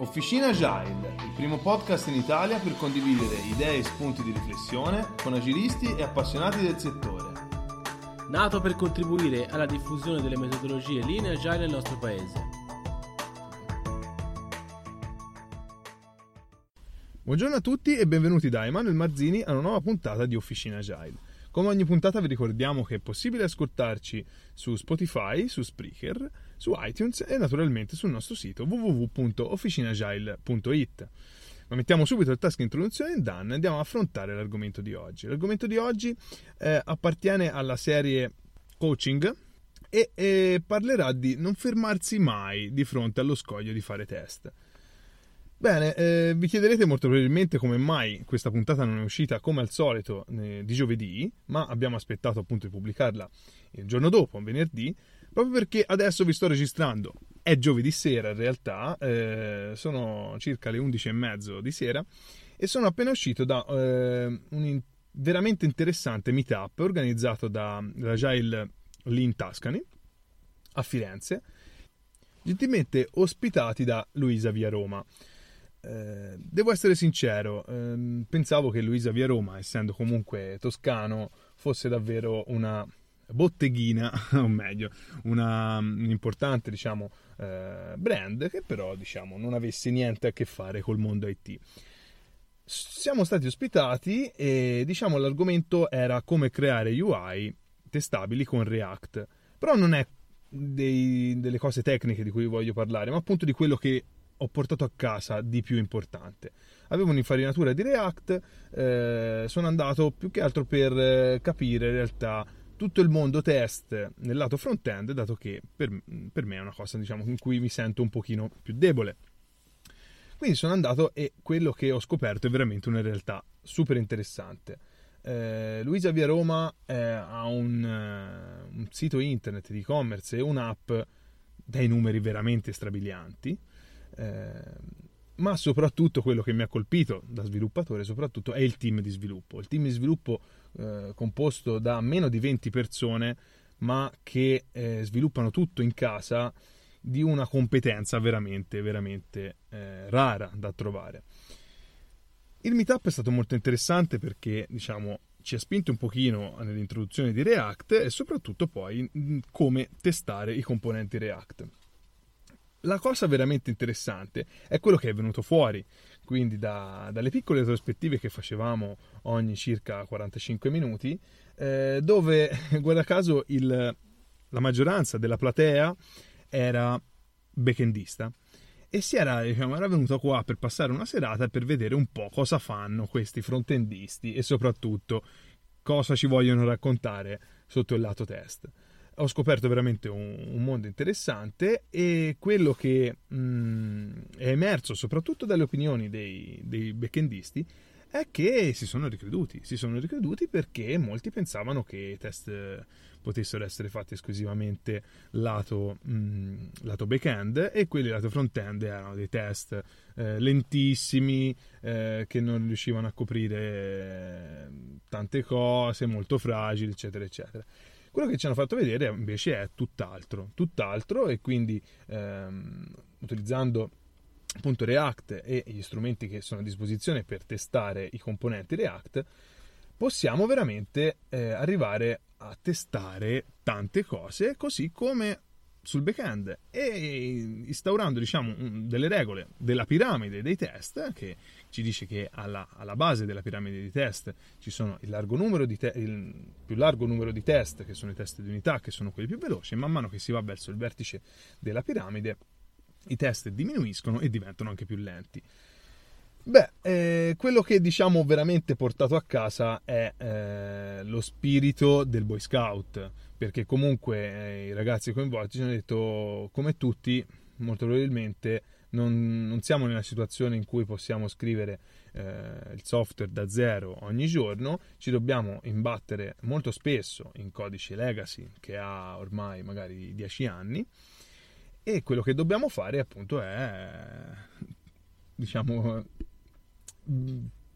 Officina Agile, il primo podcast in Italia per condividere idee e spunti di riflessione con agilisti e appassionati del settore. nato per contribuire alla diffusione delle metodologie linee agile nel nostro paese. Buongiorno a tutti e benvenuti da Emanuele Marzini a una nuova puntata di Officina Agile. Come ogni puntata vi ricordiamo che è possibile ascoltarci su Spotify, su Spreaker, su iTunes e naturalmente sul nostro sito www.officinagile.it. Ma mettiamo subito il task introduzione e Dan andiamo a affrontare l'argomento di oggi. L'argomento di oggi eh, appartiene alla serie coaching e, e parlerà di non fermarsi mai di fronte allo scoglio di fare test. Bene, eh, vi chiederete molto probabilmente come mai questa puntata non è uscita come al solito eh, di giovedì, ma abbiamo aspettato appunto di pubblicarla il giorno dopo, venerdì, proprio perché adesso vi sto registrando. È giovedì sera in realtà, eh, sono circa le 11 e mezzo di sera e sono appena uscito da eh, un in- veramente interessante meetup organizzato dall'Agile Lean Tuscany a Firenze, gentilmente ospitati da Luisa Via Roma. Eh, devo essere sincero, ehm, pensavo che Luisa Via Roma, essendo comunque toscano, fosse davvero una botteghina, o meglio, una, un importante diciamo, eh, brand che però diciamo, non avesse niente a che fare col mondo IT. Siamo stati ospitati e diciamo l'argomento era come creare UI testabili con React, però non è dei, delle cose tecniche di cui voglio parlare, ma appunto di quello che ho portato a casa di più importante. Avevo un'infarinatura di React, eh, sono andato più che altro per eh, capire in realtà tutto il mondo test nel lato front-end, dato che per, per, me è una cosa diciamo, in cui mi sento un pochino più debole. Quindi sono andato e quello che ho scoperto è veramente una realtà super interessante. Eh, Luisa Via Roma eh, ha un, uh, un, sito internet di e-commerce e un'app dai numeri veramente strabilianti. Eh, ma soprattutto quello che mi ha colpito da sviluppatore soprattutto è il team di sviluppo. Il team di sviluppo eh, composto da meno di 20 persone, ma che eh, sviluppano tutto in casa di una competenza veramente, veramente eh, rara da trovare. Il meetup è stato molto interessante perché, diciamo, ci ha spinto un pochino nell'introduzione di React e soprattutto poi come testare i componenti React. La cosa veramente interessante è quello che è venuto fuori, quindi da, dalle piccole retrospettive che facevamo ogni circa 45 minuti, eh, dove guarda caso il, la maggioranza della platea era backendista e si era, diciamo, era venuto qua per passare una serata per vedere un po' cosa fanno questi frontendisti e soprattutto cosa ci vogliono raccontare sotto il lato test. Ho scoperto veramente un, un mondo interessante e quello che mh, è emerso soprattutto dalle opinioni dei, dei backendisti è che si sono ricreduti, si sono ricreduti perché molti pensavano che i test potessero essere fatti esclusivamente lato, mh, lato back-end e quelli lato front-end erano dei test eh, lentissimi eh, che non riuscivano a coprire tante cose, molto fragili, eccetera, eccetera. Quello che ci hanno fatto vedere invece è tutt'altro, tutt'altro e quindi ehm, utilizzando appunto React e gli strumenti che sono a disposizione per testare i componenti React, possiamo veramente eh, arrivare a testare tante cose così come sul backend e instaurando diciamo delle regole della piramide dei test che ci dice che alla, alla base della piramide di test ci sono il, largo te- il più largo numero di test che sono i test di unità che sono quelli più veloci e man mano che si va verso il vertice della piramide i test diminuiscono e diventano anche più lenti Beh, eh, quello che diciamo veramente portato a casa è eh, lo spirito del Boy Scout, perché comunque eh, i ragazzi coinvolti ci hanno detto, come tutti, molto probabilmente non, non, siamo nella situazione in cui possiamo scrivere eh, il software da zero ogni giorno, ci dobbiamo imbattere molto spesso in codice legacy che ha ormai magari 10 anni. E quello che dobbiamo fare appunto è diciamo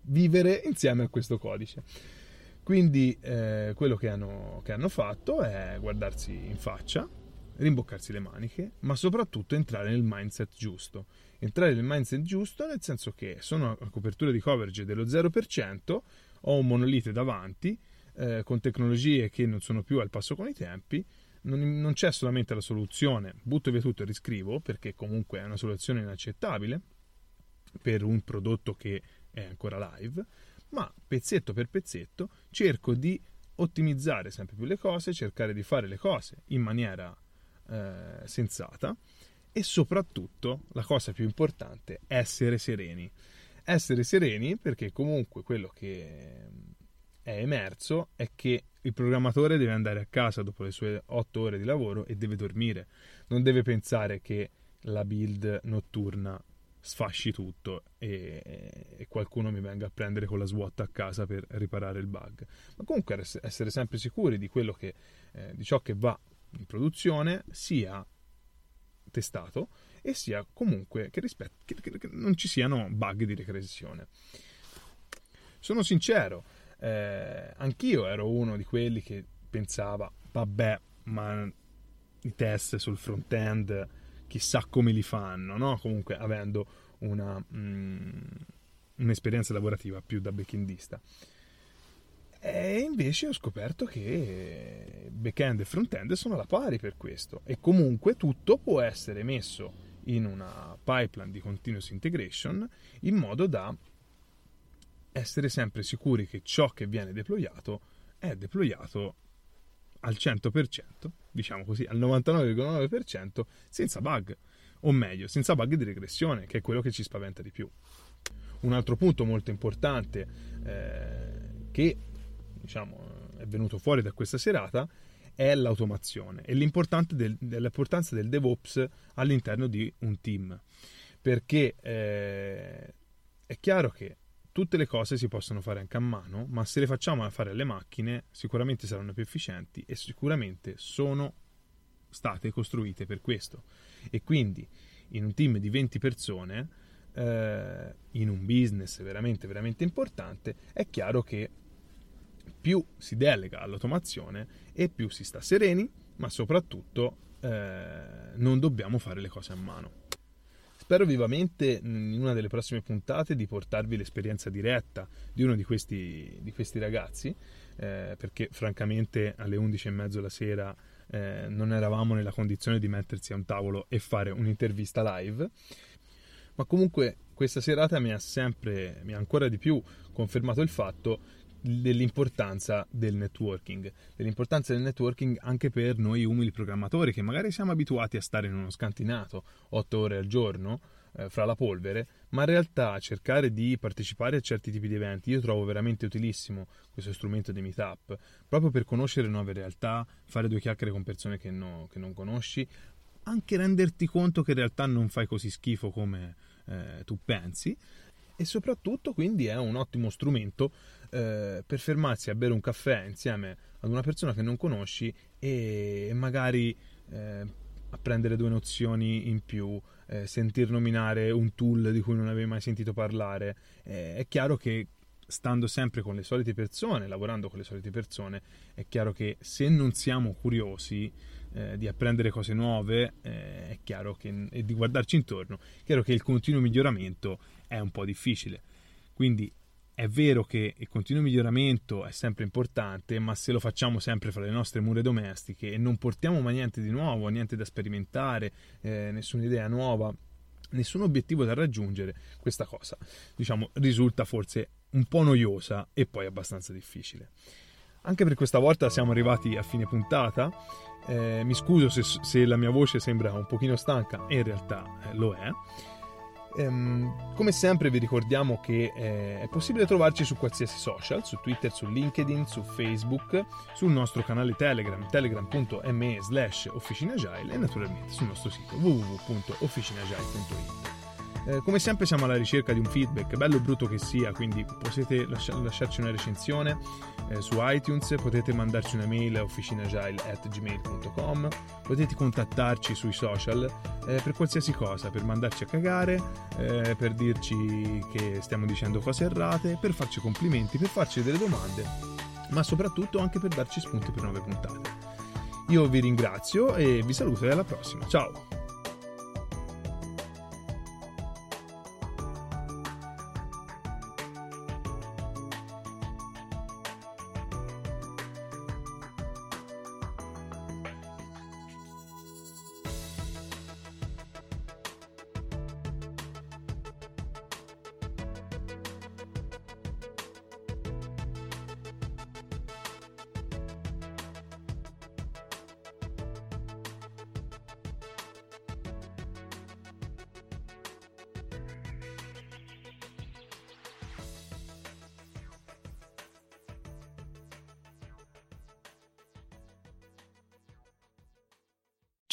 vivere insieme a questo codice. Quindi eh, quello che hanno, che hanno fatto è guardarsi in faccia, rimboccarsi le maniche, ma soprattutto entrare nel mindset giusto. Entrare nel mindset giusto nel senso che sono a copertura di coverage dello 0%, ho un monolite davanti, eh, con tecnologie che non sono più al passo con i tempi, non, non c'è solamente la soluzione, butto via tutto e riscrivo, perché comunque è una soluzione inaccettabile per un prodotto che è ancora live, ma pezzetto per pezzetto cerco di ottimizzare sempre più le cose, cercare di fare le cose in maniera eh, sensata e soprattutto la cosa più importante, essere sereni. Essere sereni perché comunque quello che è emerso è che il programmatore deve andare a casa dopo le sue otto ore di lavoro e deve dormire. Non deve pensare che la build notturna sfasci tutto e, e, qualcuno mi venga a prendere con la SWAT a casa per riparare il bug. Ma comunque essere sempre sicuri di che, eh, di ciò che va in produzione sia testato e sia comunque che, rispet- che, che, che non ci siano bug di regressione. Sono sincero, eh, anch'io ero uno di quelli che pensava, vabbè, ma i test sul front-end chissà come li fanno, no? Comunque avendo una, mm, un'esperienza lavorativa più da backendista. E invece ho scoperto che back-end e front-end sono alla pari per questo e comunque tutto può essere messo in una pipeline di continuous integration in modo da essere sempre sicuri che ciò che viene deployato è deployato al 100%, diciamo così, al 99,9% senza bug, o meglio, senza bug di regressione, che è quello che ci spaventa di più. Un altro punto molto importante eh, che diciamo, è venuto fuori da questa serata è l'automazione e l'importanza del, dell'importanza del DevOps all'interno di un team. Perché eh, è chiaro che tutte le cose si possono fare anche a mano, ma se le facciamo fare alle macchine sicuramente saranno più efficienti e sicuramente sono state costruite per questo. E quindi in un team di 20 persone, eh, in un business veramente, veramente importante, è chiaro che più si delega all'automazione e più si sta sereni, ma soprattutto eh, non dobbiamo fare le cose a mano. Spero vivamente in una delle prossime puntate di portarvi l'esperienza diretta di uno di questi, di questi ragazzi, eh, perché francamente alle 11.30 la sera eh, non eravamo nella condizione di mettersi a un tavolo e fare un'intervista live. Ma comunque questa serata mi ha sempre, mi ha ancora di più confermato il fatto dell'importanza del networking, dell'importanza del networking anche per noi umili programmatori che magari siamo abituati a stare in uno scantinato 8 ore al giorno eh, fra la polvere, ma in realtà cercare di partecipare a certi tipi di eventi. Io trovo veramente utilissimo questo strumento di meetup, proprio per conoscere nuove realtà, fare due chiacchiere con persone che, no, che non conosci, anche renderti conto che in realtà non fai così schifo come eh, tu pensi e soprattutto quindi è un ottimo strumento eh, per fermarsi a bere un caffè insieme ad una persona che non conosci e magari eh, apprendere due nozioni in più, eh, sentir nominare un tool di cui non avevi mai sentito parlare. Eh, è chiaro che stando sempre con le solite persone, lavorando con le solite persone, è chiaro che se non siamo curiosi eh, di apprendere cose nuove, eh, è chiaro che, e di guardarci intorno, è chiaro che il continuo miglioramento è un po' difficile. Quindi è vero che il continuo miglioramento è sempre importante, ma se lo facciamo sempre fra le nostre mura domestiche e non portiamo mai niente di nuovo, niente da sperimentare, eh, nessuna idea nuova, nessun obiettivo da raggiungere, questa cosa, diciamo, risulta forse un po' noiosa e poi abbastanza difficile. Anche per questa volta siamo arrivati a fine puntata. Eh, mi scuso se, se, la mia voce sembra un pochino stanca, in realtà eh, lo è. Ehm, come sempre vi ricordiamo che eh, è possibile trovarci su qualsiasi social, su Twitter, su LinkedIn, su Facebook, sul nostro canale Telegram, telegram.me slash officinagile e naturalmente sul nostro sito www.officinagile.it. Eh, come sempre siamo alla ricerca di un feedback, bello o brutto che sia, quindi potete lascia- lasciarci una recensione eh, su iTunes, potete mandarci una mail a officinagile.gmail.com, potete contattarci sui social eh, per qualsiasi cosa, per mandarci a cagare, eh, per dirci che stiamo dicendo cose errate, per farci complimenti, per farci delle domande, ma soprattutto anche per darci spunti per nuove puntate. Io vi ringrazio e vi saluto e alla prossima. Ciao!